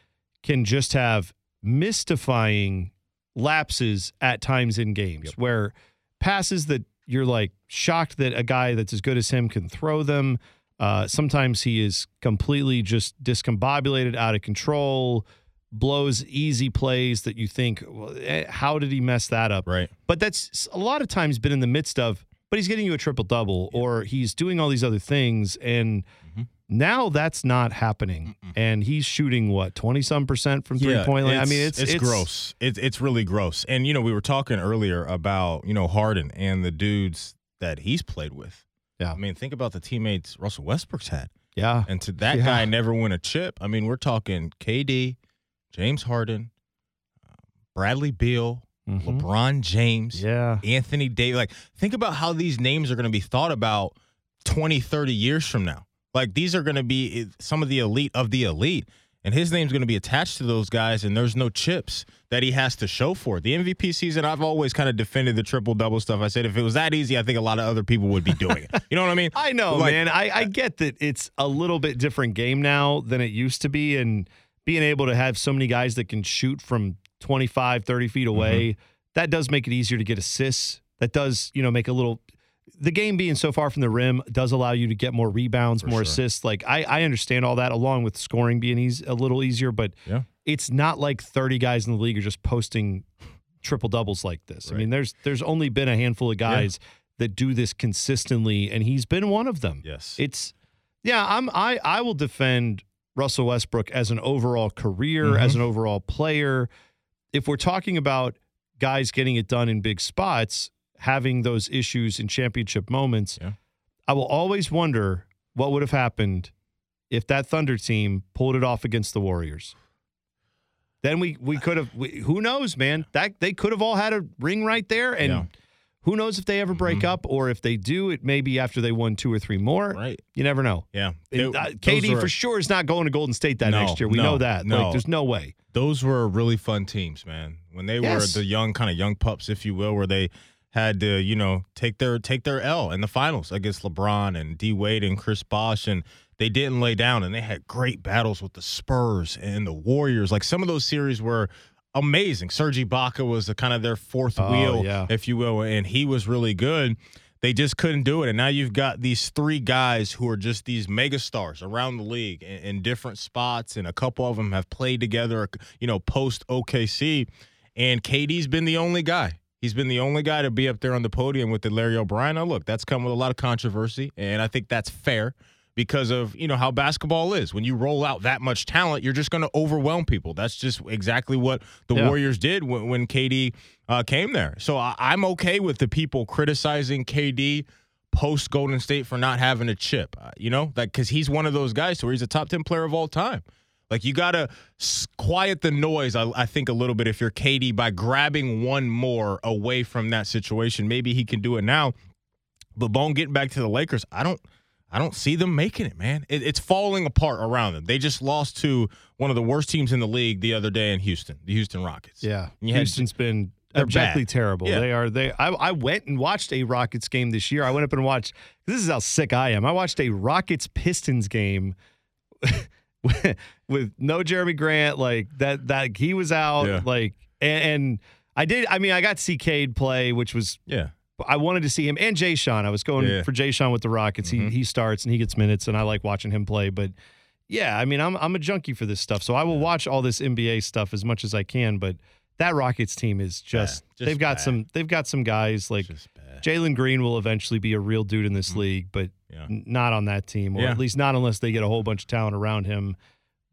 [SPEAKER 1] can just have mystifying lapses at times in games where passes that you're like shocked that a guy that's as good as him can throw them. Uh, sometimes he is completely just discombobulated, out of control, blows easy plays that you think, well, eh, how did he mess that up?
[SPEAKER 2] Right.
[SPEAKER 1] But that's a lot of times been in the midst of, but he's getting you a triple double or he's doing all these other things. And
[SPEAKER 2] Mhm.
[SPEAKER 1] now that's not happening. And he's shooting what, 20 some percent from three point line? I mean, it's,
[SPEAKER 2] it's, gross. It's it's really gross. And you know, we were talking earlier about you know Harden and the dudes that he's played with.
[SPEAKER 1] Yeah.
[SPEAKER 2] I mean, think about the teammates Russell Westbrook's had,
[SPEAKER 1] Yeah.
[SPEAKER 2] and to that
[SPEAKER 1] Yeah.
[SPEAKER 2] guy never win a chip. I mean, we're talking KD, James Harden, uh, Bradley Beal,
[SPEAKER 1] Mhm.
[SPEAKER 2] LeBron James,
[SPEAKER 1] Yeah.
[SPEAKER 2] Anthony Davis. Like, think about how these names are going to be thought about 20, 30 years from now. Like, these are going to be eh, some of the elite of the elite. and his name's going to be attached to those guys, and there's no chips that he has to show for it. The MVP season, I've always kind of defended the triple double stuff. I said if it was that easy, I think a lot of other people would be doing it. You know what I mean?
[SPEAKER 1] I know,
[SPEAKER 2] Like,
[SPEAKER 1] man. I, I get that it's a little bit different game now than it used to be. And being able to have so many guys that can shoot from 25, 30 feet mm-hmm. away, that does make it easier to get assists. That does, you know, make a little. The game being so far from the rim does allow you to get more rebounds, more
[SPEAKER 2] sure.
[SPEAKER 1] assists. Like I, I understand all that, along with scoring being easy, a little easier. But
[SPEAKER 2] Yeah.
[SPEAKER 1] it's not like 30 guys in the league are just posting triple doubles like this. I mean, there's there's only been a handful of guys that do this consistently, and he's been one of them.
[SPEAKER 2] Yes.
[SPEAKER 1] It's yeah, I'm I I will defend Russell Westbrook as an overall career,
[SPEAKER 2] Mhm.
[SPEAKER 1] as an overall player. If we're talking about guys getting it done in big spots, having those issues in championship moments,
[SPEAKER 2] Yeah.
[SPEAKER 1] I will always wonder what would have happened if that Thunder team pulled it off against the Warriors. Then we we could have we, who knows, man. That they could have all had a ring right there and
[SPEAKER 2] Yeah.
[SPEAKER 1] Who knows if they ever break
[SPEAKER 2] Mhm.
[SPEAKER 1] up or if they do, it may be after they won two or three more.
[SPEAKER 2] right.
[SPEAKER 1] You never know.
[SPEAKER 2] Yeah.
[SPEAKER 1] Uh, KD
[SPEAKER 2] were-
[SPEAKER 1] for sure is not going to Golden State that
[SPEAKER 2] No,
[SPEAKER 1] next year. We
[SPEAKER 2] no,
[SPEAKER 1] know that.
[SPEAKER 2] no.
[SPEAKER 1] Like, there's no way.
[SPEAKER 2] those were really fun teams, man. When they
[SPEAKER 1] Yes.
[SPEAKER 2] were the young kind of young pups, if you will, where they had to, you know, take their take their L in the finals against LeBron and D Wade and Chris Bosh, and they didn't lay down, and they had great battles with the Spurs and the Warriors. Like some of those series were amazing. Serge Ibaka was the kind of their fourth
[SPEAKER 1] Oh,
[SPEAKER 2] wheel,
[SPEAKER 1] yeah.
[SPEAKER 2] if you will, and he was really good. They just couldn't do it. And now you've got these three guys who are just these megastars around the league in, in different spots, and a couple of them have played together, you know, post OKC. And KD's been the only guy. He's been the only guy to be up there on the podium with the Larry O'Brien. Now, look, that's come with a lot of controversy, and I think that's fair because of you know how basketball is. When you roll out that much talent, you're just going to overwhelm people. That's just exactly what the
[SPEAKER 1] Yeah.
[SPEAKER 2] Warriors did when, when KD uh, came there. So I, I'm okay with the people criticizing KD post Golden State for not having a chip. Uh, you know, like because he's one of those guys where he's a top ten player of all time. Like you got to quiet the noise. I, I think a little bit if you're KD by grabbing one more away from that situation. Maybe he can do it now. But Bone getting back to the Lakers, I don't. I don't see them making it, man. It, it's falling apart around them. They just lost to one of the worst teams in the league the other day in Houston, the Houston Rockets.
[SPEAKER 1] Yeah.
[SPEAKER 2] Had-
[SPEAKER 1] Houston's been objectively
[SPEAKER 2] bad.
[SPEAKER 1] terrible.
[SPEAKER 2] Yeah.
[SPEAKER 1] They are they I, I went and watched a Rockets game this year. I went up and watched this is how sick I am. I watched a Rockets Pistons game with, with no Jerami Grant, like that that he was out,
[SPEAKER 2] Yeah.
[SPEAKER 1] like and, and I did I mean I got Cade play, which was
[SPEAKER 2] Yeah.
[SPEAKER 1] I wanted to see him and Jae'Sean. I was going
[SPEAKER 2] Yeah.
[SPEAKER 1] for Jae'Sean with the Rockets.
[SPEAKER 2] Mhm.
[SPEAKER 1] He he starts and he gets minutes, and I like watching him play. But yeah, I mean, I'm I'm a junkie for this stuff, so I will watch all this NBA stuff as much as I can. But that Rockets team is just,
[SPEAKER 2] Bad. Just
[SPEAKER 1] they've got
[SPEAKER 2] bad.
[SPEAKER 1] some they've got some guys like Jalen Green will eventually be a real dude in this
[SPEAKER 2] Mhm.
[SPEAKER 1] league, but
[SPEAKER 2] Yeah.
[SPEAKER 1] n- not on that team, or
[SPEAKER 2] Yeah.
[SPEAKER 1] at least not unless they get a whole bunch of talent around him.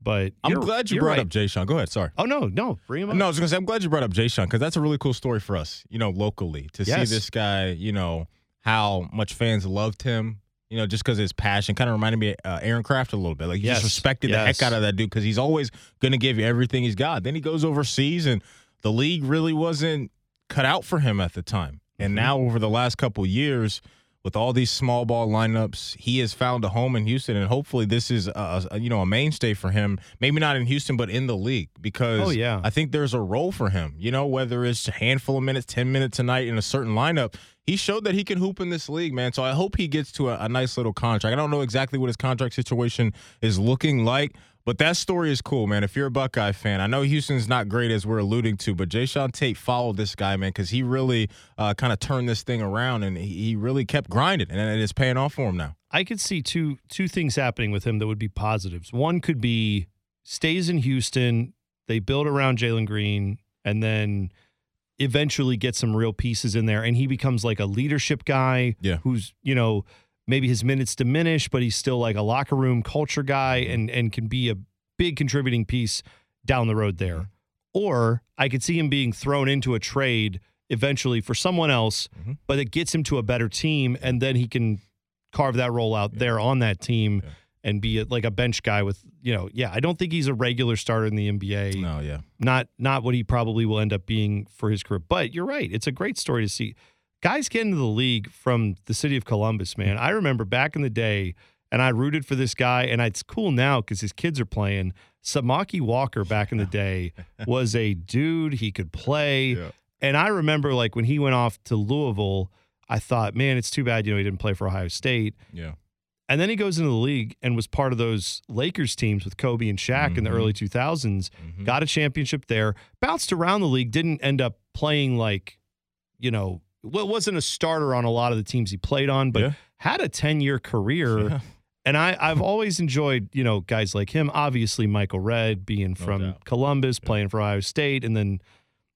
[SPEAKER 1] But
[SPEAKER 2] I'm glad you brought
[SPEAKER 1] right.
[SPEAKER 2] up Jae'Sean. Go ahead. Sorry.
[SPEAKER 1] Oh no, no, bring him up.
[SPEAKER 2] No, I was gonna say I'm glad you brought up Jae'Sean because that's a really cool story for us, you know, locally to
[SPEAKER 1] Yes.
[SPEAKER 2] see this guy, you know, how much fans loved him, you know, just because his passion kind of reminded me of uh, Aaron Craft a little bit. Like he
[SPEAKER 1] Yes.
[SPEAKER 2] just respected the heck out of that dude because he's always gonna give you everything he's got. Then he goes overseas and the league really wasn't cut out for him at the time. And
[SPEAKER 1] Mhm.
[SPEAKER 2] now over the last couple years. With all these small ball lineups, he has found a home in Houston, and hopefully, this is a, a- you know a mainstay for him. Maybe not in Houston, but in the league because
[SPEAKER 1] Oh, yeah.
[SPEAKER 2] I think there's a role for him. You know, whether it's a handful of minutes, 10 minutes tonight in a certain lineup, he showed that he can hoop in this league, man. So I hope he gets to a, a nice little contract. I don't know exactly what his contract situation is looking like, but that story is cool, man. If you're a Buckeye fan, I know Houston's not great as we're alluding to, but Jae'Sean Tate followed this guy, man, because he really uh, kind of turned this thing around and he, really kept grinding, and it is paying off for him now.
[SPEAKER 1] I could see two two things happening with him that would be positives. One could be stays in Houston, they build around Jalen Green, and then eventually get some real pieces in there, and he becomes like a leadership guy.
[SPEAKER 2] Yeah.
[SPEAKER 1] who's you know maybe his minutes diminish, but he's still like a locker room culture guy,
[SPEAKER 2] Mm-hmm.
[SPEAKER 1] and and can be a big contributing piece down the road there.
[SPEAKER 2] Mhm.
[SPEAKER 1] Or I could see him being thrown into a trade eventually for someone else,
[SPEAKER 2] Mhm.
[SPEAKER 1] but it gets him to a better team, and then he can carve that role out
[SPEAKER 2] Yeah.
[SPEAKER 1] there on that team
[SPEAKER 2] Yeah.
[SPEAKER 1] and be a, like a bench guy with you know yeah I don't think he's a regular starter in the NBA
[SPEAKER 2] No, yeah.
[SPEAKER 1] not not what he probably will end up being for his career but you're right it's a great story to see guys get into the league from the city of Columbus man I remember back in the day and I rooted for this guy. And it's cool now because his kids are playing. Samaki Walker back in the day was a dude. He could play.
[SPEAKER 2] Yeah.
[SPEAKER 1] And I remember like when he went off to Louisville, I thought, man, it's too bad, you know, he didn't play for Ohio State.
[SPEAKER 2] Yeah.
[SPEAKER 1] And then he goes into the league and was part of those Lakers teams with Kobe and Shaq in the
[SPEAKER 2] Mhm.
[SPEAKER 1] early 2000s.
[SPEAKER 2] Mhm.
[SPEAKER 1] Got a championship there, bounced around the league, didn't end up playing like, you know, wasn't a starter on a lot of the teams he played on, but
[SPEAKER 2] Yeah.
[SPEAKER 1] had a 10 year career.
[SPEAKER 2] Yeah.
[SPEAKER 1] And I, I've always enjoyed, you know, guys like him. Obviously, Michael Redd being from
[SPEAKER 2] doubt.
[SPEAKER 1] Columbus,
[SPEAKER 2] Yeah.
[SPEAKER 1] playing for Ohio State, and then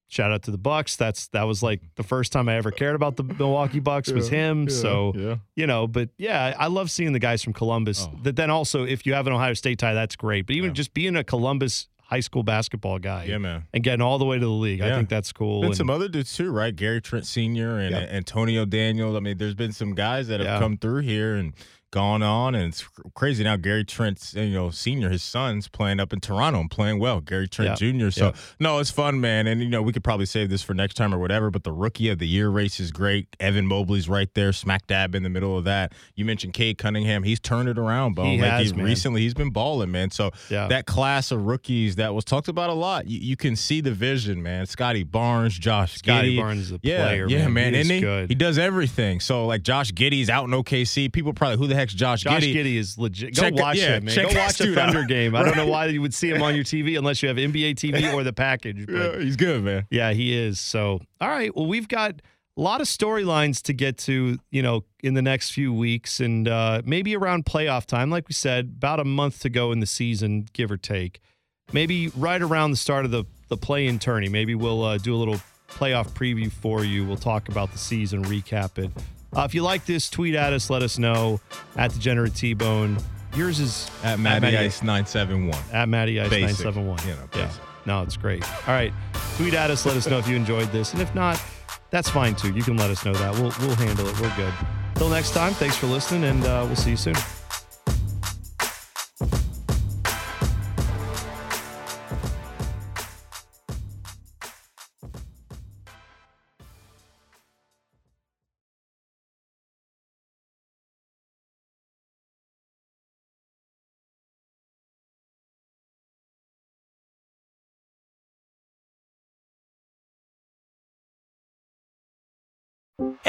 [SPEAKER 1] shout out to the Bucks. That's that was like the first time I ever cared about the Milwaukee Bucks was him. So you know, but yeah, I love seeing the guys from Columbus.
[SPEAKER 2] Oh.
[SPEAKER 1] That then also, if you have an Ohio State tie, that's great. But even just being a Columbus high school basketball guy
[SPEAKER 2] Yeah, man.
[SPEAKER 1] and getting all the way to the league, I think that's cool.
[SPEAKER 2] Been
[SPEAKER 1] And-
[SPEAKER 2] some other dudes too, right? Gary Trent Sr. and
[SPEAKER 1] Yeah.
[SPEAKER 2] Antonio Daniels. I mean, there's been some guys that have
[SPEAKER 1] Yeah.
[SPEAKER 2] come through here and gone on, and it's crazy now. Gary Trent, you know, Senior, his son's playing up in Toronto and playing well. Gary Trent Jr. So
[SPEAKER 1] Yeah.
[SPEAKER 2] no, it's fun, man. And you know, we could probably save this for next time or whatever. But the Rookie of the Year race is great. Evan Mobley's right there, smack dab in the middle of that. You mentioned Cade Cunningham. He's turned it around, Bo.
[SPEAKER 1] He
[SPEAKER 2] like
[SPEAKER 1] has,
[SPEAKER 2] he's
[SPEAKER 1] man.
[SPEAKER 2] recently, he's been balling, man. So
[SPEAKER 1] Yeah.
[SPEAKER 2] that class of rookies that was talked about a lot, you, you can see the vision, man. Scotty Barnes, Josh
[SPEAKER 1] Scotty Barnes is a
[SPEAKER 2] Yeah,
[SPEAKER 1] player.
[SPEAKER 2] yeah,
[SPEAKER 1] man.
[SPEAKER 2] man.
[SPEAKER 1] He
[SPEAKER 2] he?
[SPEAKER 1] good.
[SPEAKER 2] He does everything. So like Josh Giddey's out in OKC. People probably who the heck's Josh,
[SPEAKER 1] Josh?
[SPEAKER 2] Giddey
[SPEAKER 1] is legit. Go
[SPEAKER 2] Check
[SPEAKER 1] watch
[SPEAKER 2] yeah,
[SPEAKER 1] him, man. Go watch a
[SPEAKER 2] dude out.
[SPEAKER 1] Thunder game. I don't know why you would see him on your TV unless you have NBA TV or the package. But
[SPEAKER 2] Yeah, he's good, man.
[SPEAKER 1] Yeah, he is. So, all right. Well, we've got a lot of storylines to get to, you know, in the next few weeks and uh, maybe around playoff time. Like we said, about a month to go in the season, give or take. Maybe right around the start of the, the play in tourney. Maybe we'll uh, do a little playoff preview for you. We'll talk about the season, recap it. Uh, if you like this, tweet at us. Let us know at Degenerate T Bone. Yours is
[SPEAKER 2] At Matty Ice nine seven one.
[SPEAKER 1] at Matty Ice 971.
[SPEAKER 2] You know,
[SPEAKER 1] yeah. No, it's great. All right. Tweet at us. Let us know if you enjoyed this. And if not, that's fine too. You can let us know that. We'll, we'll handle it. We're good. Till next time, thanks for listening, and uh, we'll see you soon.